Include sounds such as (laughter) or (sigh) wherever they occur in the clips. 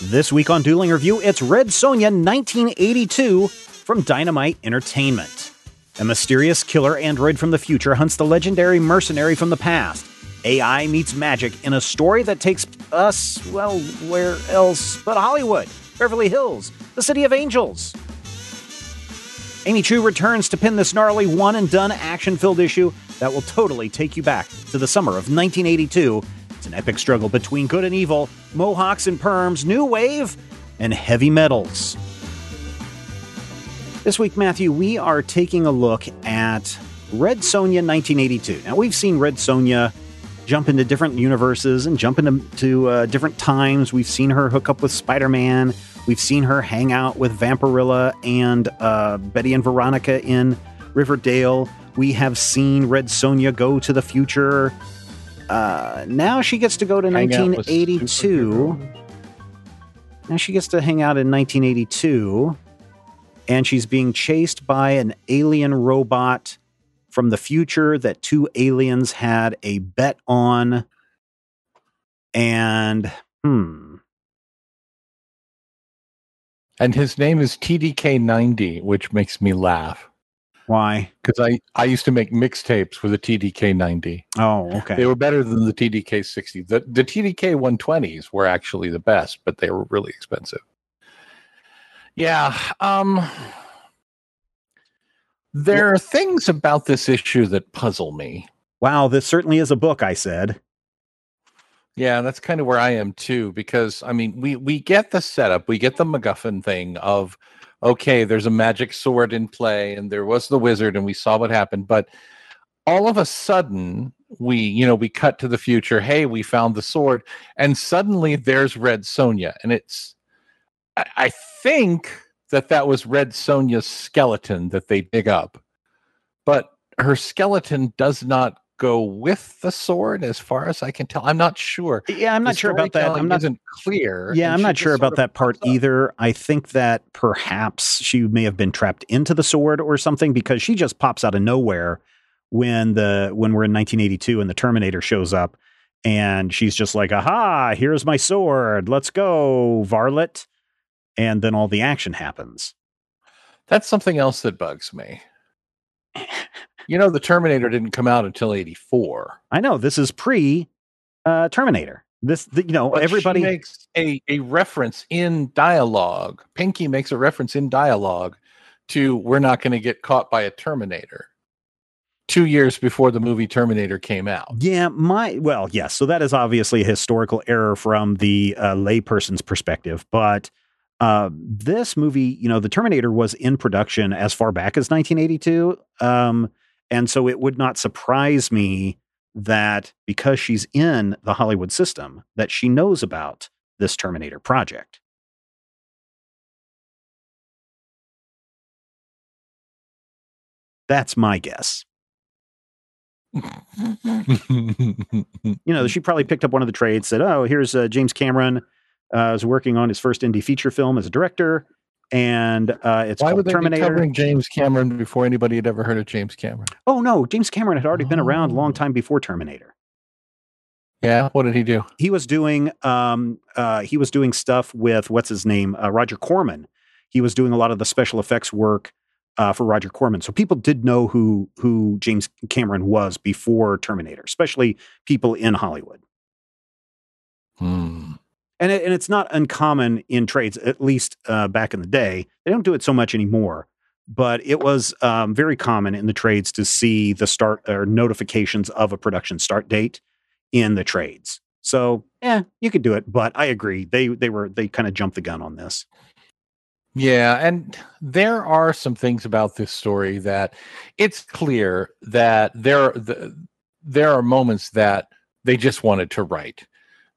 This week on Dueling Review, it's Red Sonja 1982 from Dynamite Entertainment. A mysterious killer android from the future hunts the legendary mercenary from the past. AI meets magic in a story that takes us, well, where else but Hollywood, Beverly Hills, the City of Angels. Amy Chu returns to pin this gnarly one and done action filled issue that will totally take you back to the summer of 1982. It's an epic struggle between good and evil, mohawks and perms, new wave, and heavy metals. This week, Matthew, we are taking a look at Red Sonja 1982. Now, we've seen Red Sonja jump into different universes and jump into to, uh, different times. We've seen her hook up with Spider Man. We've seen her hang out with Vampirella and uh, Betty and Veronica in Riverdale. We have seen Red Sonja go to the future. Uh, now she gets to go to Hang 1982. Now she gets to hang out in 1982, and she's being chased by an alien robot from the future that two aliens had a bet on. And hmm, And his name is TDK90, which makes me laugh why? because I, I used to make mixtapes with a TDK90. Oh, okay. They were better than the TDK60. The, the TDK 120s were actually the best, but they were really expensive. Yeah. Um, there are things about this issue that puzzle me. wow, this certainly is a book. I said. Yeah, that's kind of where I am too, because I mean, we we get the setup, we get the MacGuffin thing of, okay, there's a magic sword in play, and there was the wizard, and we saw what happened, but all of a sudden, we you know we cut to the future. Hey, we found the sword, and suddenly there's Red Sonja, and it's, I, I think that that was Red Sonja's skeleton that they dig up, but her skeleton does not go with the sword as far as i can tell i'm not sure Yeah, I'm not the sure about that. I'm not. isn't clear. Yeah, I'm not sure about that part up. either. I think that perhaps she may have been trapped into the sword or something because she just pops out of nowhere when the when we're in 1982 and the Terminator shows up and she's just like, "Aha, here's my sword. Let's go, varlet." And then all the action happens. That's something else that bugs me. You know, the Terminator didn't come out until '84. I know this is pre uh, Terminator. This, the, you know, But everybody. makes a, a reference in dialogue. Pinky makes a reference in dialogue to "We're not going to get caught by a Terminator." Two years before the movie Terminator came out. Yeah, my well, yes. So that is obviously a historical error from the uh, layperson's perspective, but uh, this movie, you know, the Terminator was in production as far back as 1982, um, and so it would not surprise me that because she's in the Hollywood system, that she knows about this Terminator project. That's my guess. (laughs) you know, she probably picked up one of the trades, said, "Oh, here's uh, James Cameron uh, is working on his first indie feature film as a director, and uh, it's Why would they be Terminator." covering James Cameron before anybody had ever heard of James Cameron? Oh no, James Cameron had already been around a long Oh. time before Terminator. Yeah, what did he do? He was doing um, uh, he was doing stuff with what's his name, uh, Roger Corman. He was doing a lot of the special effects work uh, for Roger Corman, so people did know who who James Cameron was before Terminator, especially people in Hollywood. Hmm. And it, and it's not uncommon in trades, at least uh, back in the day. They don't do it so much anymore, but it was um, very common in the trades to see the start or notifications of a production start date in the trades. So, yeah, you could do it, but I agree they they were they kind of jumped the gun on this. Yeah, and there are some things about this story that it's clear that there the, there are moments that they just wanted to write.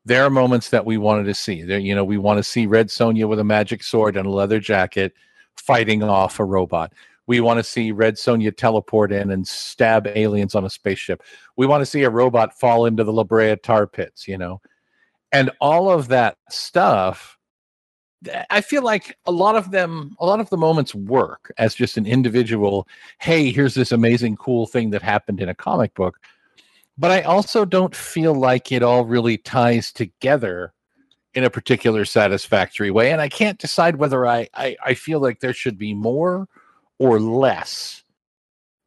There are moments that we wanted to see. There, you know, we want to see Red Sonja with a magic sword and a leather jacket fighting off a robot. We want to see Red Sonja teleport in and stab aliens on a spaceship. We want to see a robot fall into the La Brea tar pits, you know. And all of that stuff I feel like a lot of them, a lot of the moments work as just an individual. Hey, here's this amazing, cool thing that happened in a comic book. But I also don't feel like it all really ties together in a particular satisfactory way. And I can't decide whether I, I, I feel like there should be more or less.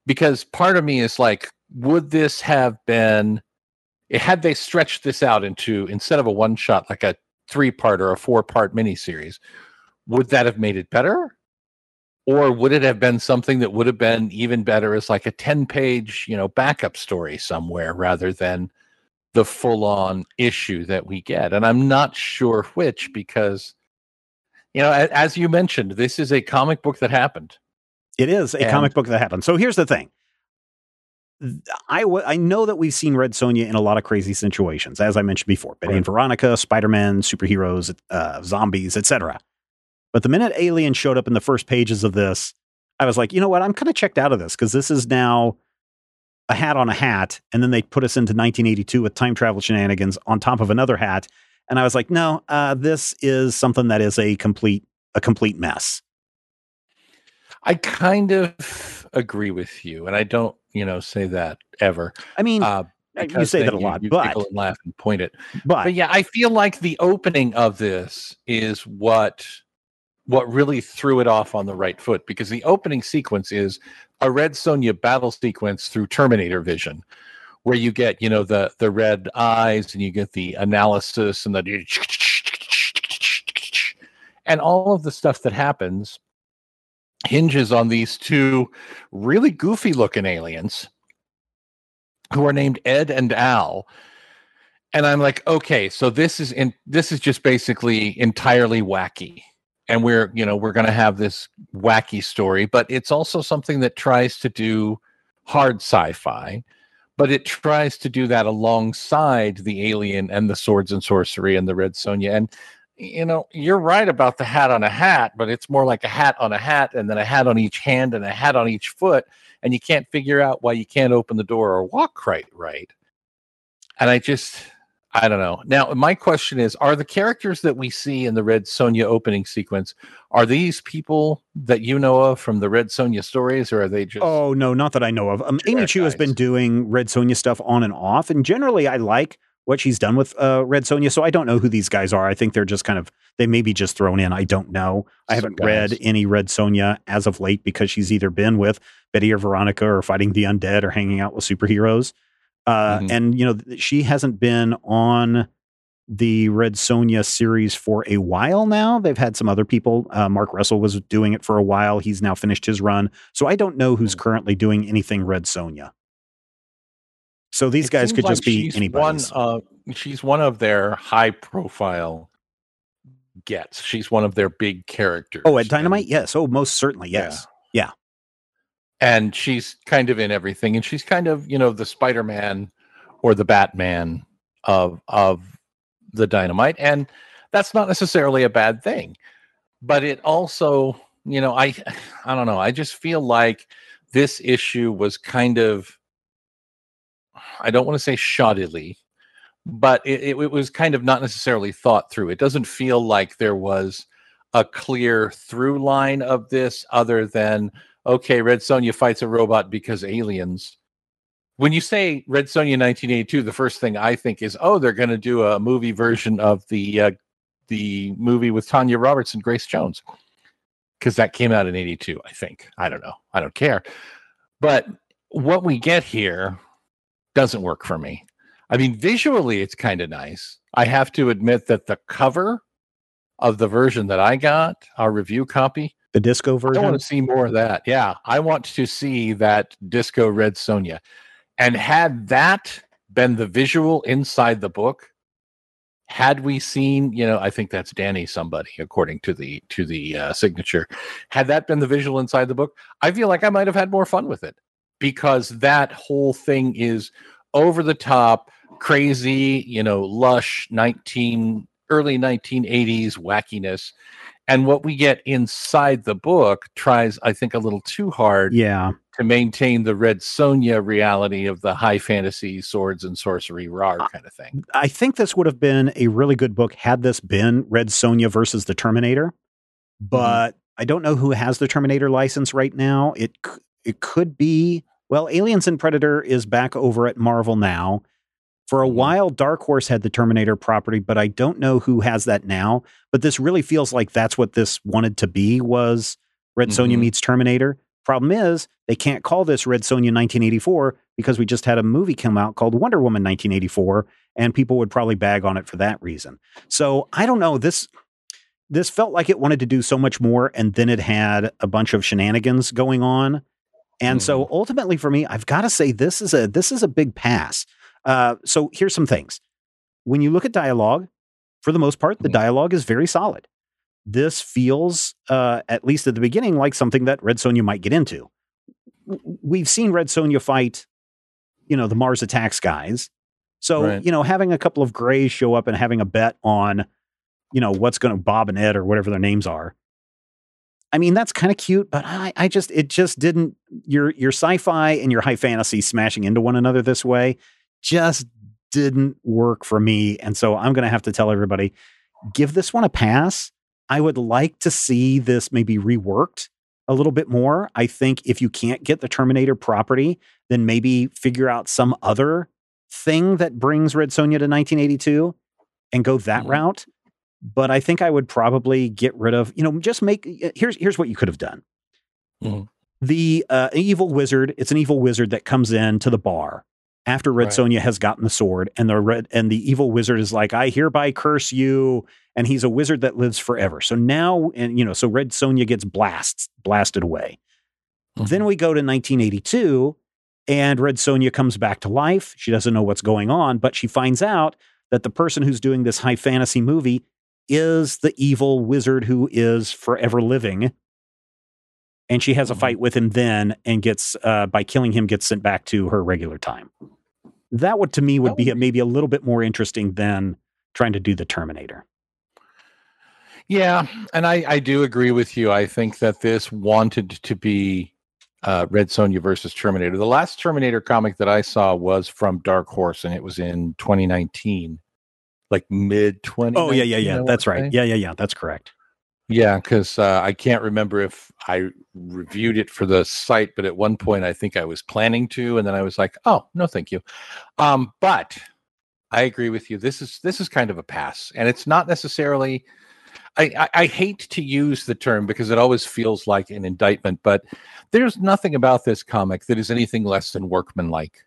Because part of me is like, would this have been had they stretched this out into instead of a one shot like a three part or a four part miniseries, would that have made it better? Or would it have been something that would have been even better as like a 10 page, you know, backup story somewhere rather than the full on issue that we get? And I'm not sure which because, you know, as you mentioned, this is a comic book that happened. It is a and, comic book that happened. So here's the thing. I, w- I know that we've seen Red Sonja in a lot of crazy situations, as I mentioned before Betty right. and Veronica, Spider Man, superheroes, uh, zombies, etc. But the minute Alien showed up in the first pages of this, I was like, you know what? I'm kind of checked out of this because this is now a hat on a hat. And then they put us into 1982 with time travel shenanigans on top of another hat. And I was like, no, uh, this is something that is a complete a complete mess. I kind of agree with you, and I don't, you know, say that ever. I mean, uh, you say that a lot, you, you but and laugh and point it. But, but yeah, I feel like the opening of this is what what really threw it off on the right foot because the opening sequence is a Red Sonja battle sequence through Terminator vision, where you get you know the the red eyes and you get the analysis and the and all of the stuff that happens hinges on these two really goofy looking aliens who are named Ed and Al. And I'm like, okay, so this is in this is just basically entirely wacky and we're you know we're going to have this wacky story but it's also something that tries to do hard sci-fi but it tries to do that alongside the alien and the swords and sorcery and the red sonja. And you know you're right about the hat on a hat but it's more like a hat on a hat and then a hat on each hand and a hat on each foot and you can't figure out why you can't open the door or walk right right. And i just I don't know. Now, my question is: Are the characters that we see in the Red Sonja opening sequence are these people that you know of from the Red Sonja stories, or are they just? Oh no, not that I know of. Um, Amy Chu has been doing Red Sonja stuff on and off, and generally, I like what she's done with uh, Red Sonja. So I don't know who these guys are. I think they're just kind of they may be just thrown in. I don't know. I haven't read any Red Sonja as of late because she's either been with Betty or Veronica or fighting the undead or hanging out with superheroes. Uh, mm-hmm. And you know, she hasn't been on the Red Sonja series for a while now. They've had some other people. Uh, Mark Russell was doing it for a while. He's now finished his run. So I don't know who's mm. currently doing anything Red Sonja. So these it guys could like just be anybody. One, uh, she's one of their high profile gets. She's one of their big characters. Oh, at Dynamite? And, yes. Oh, most certainly. Yes. And she's kind of in everything and she's kind of you know the spider-man or the batman of of the dynamite and that's not necessarily a bad thing but it also you know i (sighs) i don't know i just feel like this issue was kind of i don't want to say shoddily but it, it was kind of not necessarily thought through. It doesn't feel like there was a clear through line of this other than okay, Red Sonja fights a robot because aliens. When you say Red Sonja 1982, the first thing I think is, oh, they're going to do a movie version of the uh, the movie with Tanya Roberts and Grace Jones because that came out in 82, I think. I don't know. I don't care. But what we get here doesn't work for me. I mean, visually, it's kind of nice. I have to admit that the cover of the version that I got, our review copy, the disco version. I want to see more of that. Yeah, I want to see that disco Red Sonja. And had that been the visual inside the book, had we seen, you know, I think that's Danny somebody according to the to the uh, signature. Had that been the visual inside the book, I feel like I might have had more fun with it because that whole thing is over the top, crazy, you know, lush 19 early 1980s wackiness and what we get inside the book tries i think a little too hard yeah to maintain the red sonja reality of the high fantasy swords and sorcery raw kind of thing i think this would have been a really good book had this been red sonja versus the terminator mm-hmm. but mm-hmm. i don't know who has the terminator license right now it it could be well aliens and predator is back over at marvel now For a Mhm. while, Dark Horse had the Terminator property, but I don't know who has that now. But this really feels like that's what this wanted to be was Red Sonja Mhm. meets Terminator. Problem is, they can't call this Red Sonja 1984 because we just had a movie come out called Wonder Woman 1984, and people would probably bag on it for that reason. So I don't know. This this felt like it wanted to do so much more, and then it had a bunch of shenanigans going on. And so ultimately, for me, I've got to say this is a this is a big pass. Uh, so here's some things. When you look at dialogue, for the most part, the Mhm. dialogue is very solid. This feels, uh, at least at the beginning, like something that Red Sonja might get into. We've seen Red Sonja fight, you know, the Mars Attacks guys. So, Right. you know, having a couple of grays show up and having a bet on, you know, what's going to Bob and Ed or whatever their names are. I mean, that's kind of cute, but I, I just, it just didn't, your, your sci-fi and your high fantasy smashing into one another this way just didn't work for me. And so I'm going to have to tell everybody, give this one a pass. I would like to see this maybe reworked a little bit more. I think if you can't get the Terminator property, then maybe figure out some other thing that brings Red Sonja to 1982 and go that Mhm. route. But I think I would probably get rid of, you know, just make here's here's what you could have done. Mhm. The uh, evil wizard, it's an evil wizard that comes in to the bar after Red Right. Sonja has gotten the sword, and the red and the evil wizard is like, I hereby curse you, and he's a wizard that lives forever. So now, and you know, so Red Sonja gets blasts blasted away. Then mm-hmm. we go to 1982, and Red Sonja comes back to life. She doesn't know what's going on, but she finds out that the person who's doing this high fantasy movie is the evil wizard who is forever living. And she has a Mhm. fight with him then and gets, uh, by killing him, gets sent back to her regular time. That would, to me, would be maybe a little bit more interesting than trying to do the Terminator. Yeah, and I, I do agree with you. I think that this wanted to be uh, Red Sonja versus Terminator. The last Terminator comic that I saw was from Dark Horse, and it was in 2019, like mid 20. Oh, yeah, yeah, yeah. That's right. Yeah, yeah, yeah. That's correct. Yeah, because uh, I can't remember if I reviewed it for the site, but at one point I think I was planning to, and then I was like, "Oh, no, thank you." Um, but I agree with you. This is this is kind of a pass, and it's not necessarily. I, I, I hate to use the term because it always feels like an indictment, but there's nothing about this comic that is anything less than workmanlike.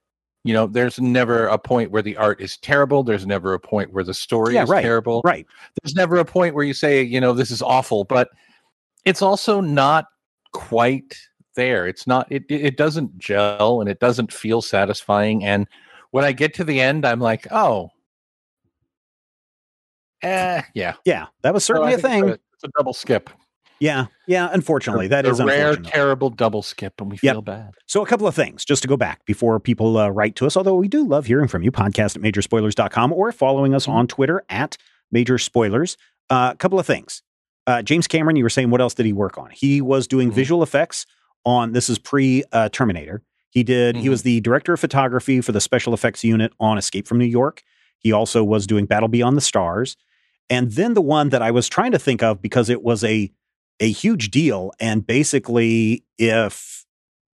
You know, there's never a point where the art is terrible. There's never a point where the story Yeah, is right, terrible Right. there's never a point where you say, you know, this is awful, but it's also not quite there. It's not it it doesn't gel and it doesn't feel satisfying and when I get to the end I'm like, "Oh. Eh, yeah. Yeah. That was certainly I a thing. It's a double skip. Yeah. Yeah. Unfortunately, that a is rare terrible double skip and we Yep. feel bad. So, a couple of things just to go back before people uh, write to us, although we do love hearing from you, podcast at majorspoilers.com or following us on Twitter at major spoilers. Uh, a couple of things. Uh, James Cameron, you were saying, what else did he work on? He was doing Mhm. visual effects on, this is pre uh, Terminator. He did, he Mhm. was the director of photography for the special effects unit on Escape from New York. He also was doing Battle Beyond the Stars. And then the one that I was trying to think of because it was a a huge deal and basically if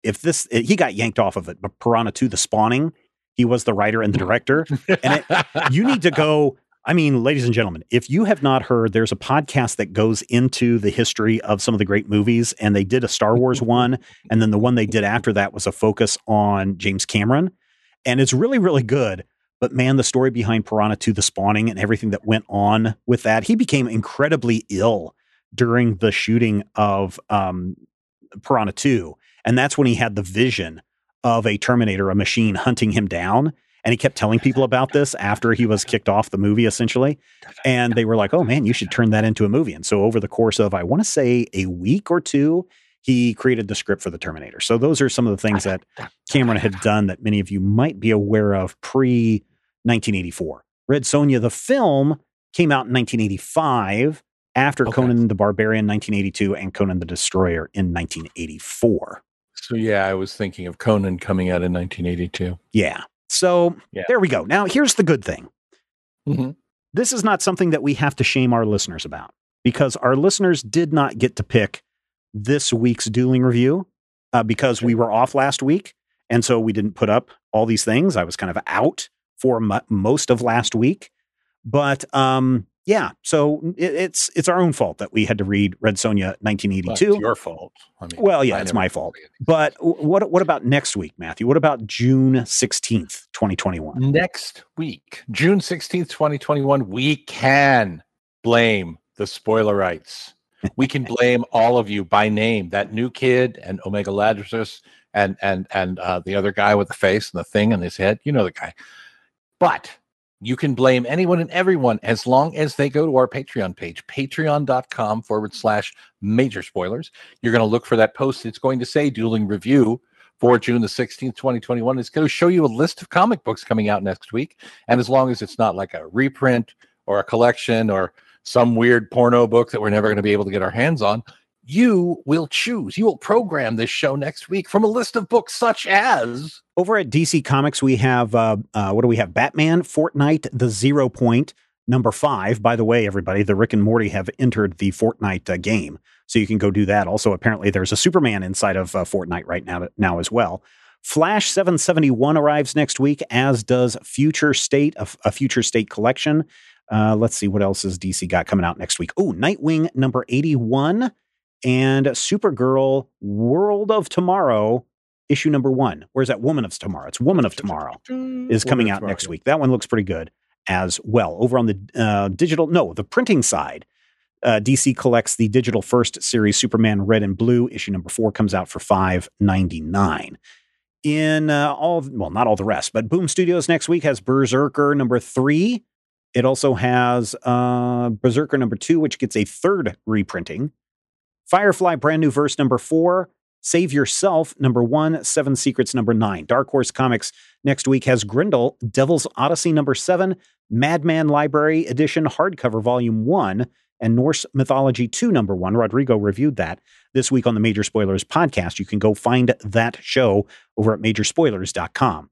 if this eh, he got yanked off of it but piranha 2 the spawning he was the writer and the director And you need to go i mean ladies and gentlemen if you have not heard there's a podcast that goes into the history of some of the great movies and they did a star wars (laughs) one and then the one they did after that was a focus on james cameron and it's really really good but man the story behind piranha 2 the spawning and everything that went on with that he became incredibly ill during the shooting of um, Piranha 2. And that's when he had the vision of a Terminator, a machine hunting him down. And he kept telling people about (laughs) this after he was kicked off the movie, essentially. And they were like, oh man, you should turn that into a movie. And so, over the course of, I want to say, a week or two, he created the script for the Terminator. So, those are some of the things that Cameron had done that many of you might be aware of pre 1984. Red Sonja, the film, came out in 1985 after Okay. Conan the Barbarian 1982 and Conan the Destroyer in 1984. So yeah, I was thinking of Conan coming out in 1982. Yeah. So Yeah. there we go. Now, here's the good thing Mhm. this is not something that we have to shame our listeners about because our listeners did not get to pick this week's dueling review uh, because we were off last week. And so we didn't put up all these things. I was kind of out for m- most of last week. But um, yeah, so it, it's it's our own fault that we had to read Red Sonja 1982. It's your fault. I mean, well, yeah, I it's my fault. But what what about next week, Matthew? What about June 16th, 2021? Next week, June 16th, 2021, we can blame the spoilerites. We can (laughs) blame all of you by name. That new kid and Omega Lazarus and and and uh, the other guy with the face and the thing in his head. You know the guy. But you can blame anyone and everyone as long as they go to our Patreon page, patreon.com forward slash major spoilers. You're going to look for that post. It's going to say dueling review for June the 16th, 2021. It's going to show you a list of comic books coming out next week. And as long as it's not like a reprint or a collection or some weird porno book that we're never going to be able to get our hands on, you will choose. You will program this show next week from a list of books such as. Over at DC Comics, we have, uh, uh, what do we have? Batman, Fortnite, The Zero Point, number five. By the way, everybody, the Rick and Morty have entered the Fortnite uh, game. So you can go do that. Also, apparently, there's a Superman inside of uh, Fortnite right now, now as well. Flash 771 arrives next week, as does Future State, a, a Future State collection. Uh, let's see what else has DC got coming out next week. Oh, Nightwing number 81 and Supergirl World of Tomorrow issue number one. Where's that Woman of Tomorrow? It's Woman of Tomorrow is coming out next week. That one looks pretty good as well. Over on the uh, digital, no, the printing side, uh, DC collects the digital first series Superman Red and Blue. Issue number four comes out for five ninety nine. In uh, all, well, not all the rest, but Boom Studios next week has Berserker number three. It also has uh, Berserker number two, which gets a third reprinting. Firefly brand new verse number four. Save Yourself, number one, Seven Secrets, number nine. Dark Horse Comics next week has Grendel, Devil's Odyssey, number seven, Madman Library Edition, hardcover, volume one, and Norse Mythology 2, number one. Rodrigo reviewed that this week on the Major Spoilers podcast. You can go find that show over at majorspoilers.com.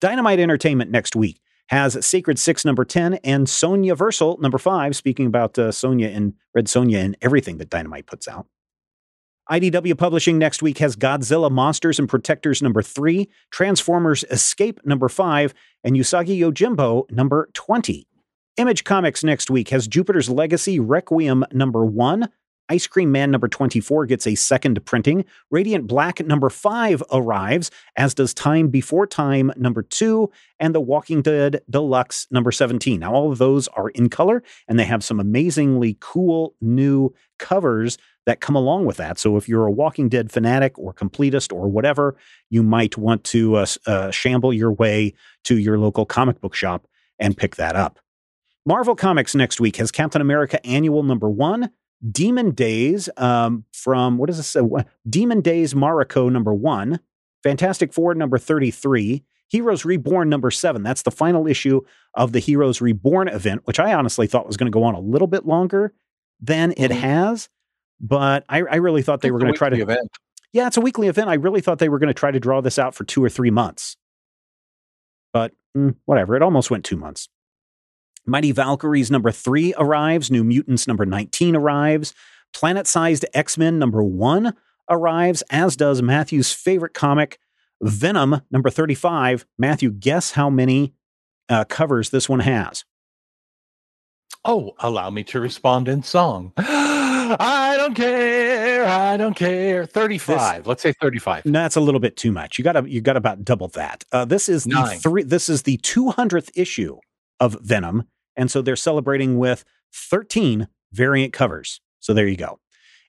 Dynamite Entertainment next week has Sacred Six number 10 and Sonjaversal number 5, speaking about uh, Sonja and Red Sonja and everything that Dynamite puts out. IDW Publishing next week has Godzilla Monsters and Protectors number 3, Transformers Escape number 5, and Usagi Yojimbo number 20. Image Comics next week has Jupiter's Legacy Requiem number 1, Ice Cream Man number 24 gets a second printing. Radiant Black number 5 arrives, as does Time Before Time number 2 and The Walking Dead Deluxe number 17. Now, all of those are in color and they have some amazingly cool new covers that come along with that. So, if you're a Walking Dead fanatic or completist or whatever, you might want to uh, uh, shamble your way to your local comic book shop and pick that up. Marvel Comics next week has Captain America Annual number one, Demon Days um, from what does this say? Demon Days Mariko number one, Fantastic Four number 33, Heroes Reborn number seven. That's the final issue of the Heroes Reborn event, which I honestly thought was going to go on a little bit longer than it mm-hmm. has. But I, I, really thought they it's were going to try to. Event. Yeah, it's a weekly event. I really thought they were going to try to draw this out for two or three months. But mm, whatever, it almost went two months. Mighty Valkyries number three arrives. New Mutants number 19 arrives. Planet sized X Men number one arrives, as does Matthew's favorite comic, Venom number 35. Matthew, guess how many uh, covers this one has? Oh, allow me to respond in song. (gasps) (gasps) I don't care. I don't care. 35. This, Let's say 35. No, That's a little bit too much. You got you got about double that. Uh, this is the Nine. three this is the 200th issue of Venom. And so they're celebrating with 13 variant covers. So there you go.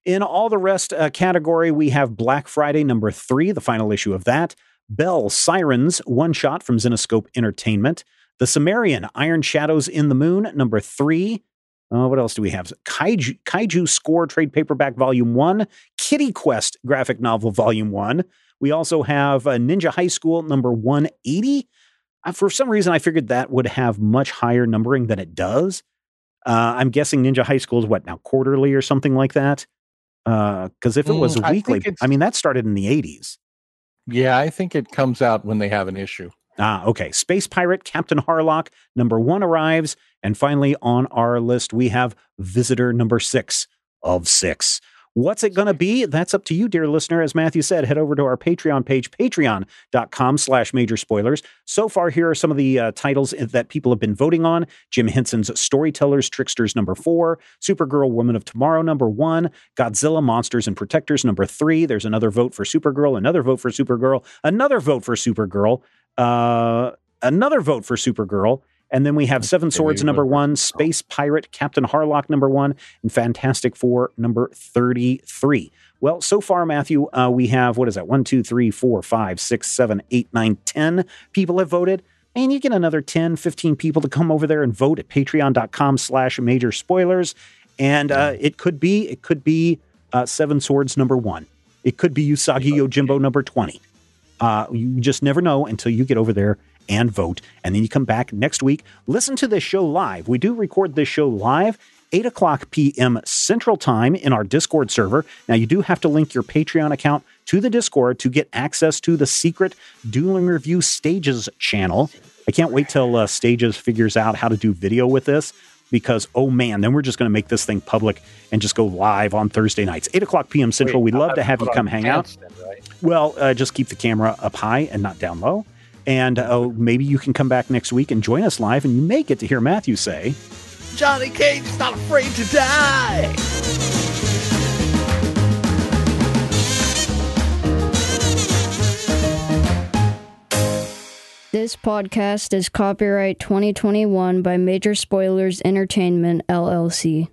In all the rest uh, category, we have Black Friday number three, the final issue of that. Belle Sirens, one shot from Zenescope Entertainment. The Cimmerian, Iron Shadows in the Moon, number three. Uh, what else do we have? Kaiju, Kaiju Score Trade Paperback Volume 1, Kitty Quest Graphic Novel Volume 1. We also have uh, Ninja High School number 180, for some reason, I figured that would have much higher numbering than it does. Uh, I'm guessing Ninja High School is what now quarterly or something like that. Because uh, if it was mm, weekly, I, I, mean that started in the 80s. Yeah, I think it comes out when they have an issue. Ah, okay. Space Pirate Captain Harlock number one arrives, and finally on our list we have Visitor number six of six. What's it going to be? That's up to you, dear listener. As Matthew said, head over to our Patreon page, patreon.com slash major spoilers. So far, here are some of the uh, titles that people have been voting on. Jim Henson's Storytellers, Tricksters, number four. Supergirl, Woman of Tomorrow, number one. Godzilla, Monsters and Protectors, number three. There's another vote for Supergirl, another vote for Supergirl, another vote for Supergirl, uh, another vote for Supergirl. And then we have Seven Swords number one, Space Pirate, Captain Harlock number one, and Fantastic Four number 33. Well, so far, Matthew, uh, we have, what is that? One, two, three, four, five, six, seven, eight, nine, ten people have voted. And you get another 10, 15 people to come over there and vote at patreon.com slash major spoilers. And uh, it could be, it could be uh, Seven Swords number one. It could be Usagi Yojimbo number 20. Uh, you just never know until you get over there and vote. And then you come back next week, listen to this show live. We do record this show live. 8 o'clock p.m. Central Time in our Discord server. Now, you do have to link your Patreon account to the Discord to get access to the secret Dueling Review Stages channel. I can't wait till uh, Stages figures out how to do video with this because, oh man, then we're just going to make this thing public and just go live on Thursday nights, 8 o'clock p.m. Central. Wait, We'd love to have you come hang out. Then, right? Well, uh, just keep the camera up high and not down low. And uh, maybe you can come back next week and join us live, and you may get to hear Matthew say, Johnny Cage is not afraid to die. This podcast is copyright 2021 by Major Spoilers Entertainment, LLC.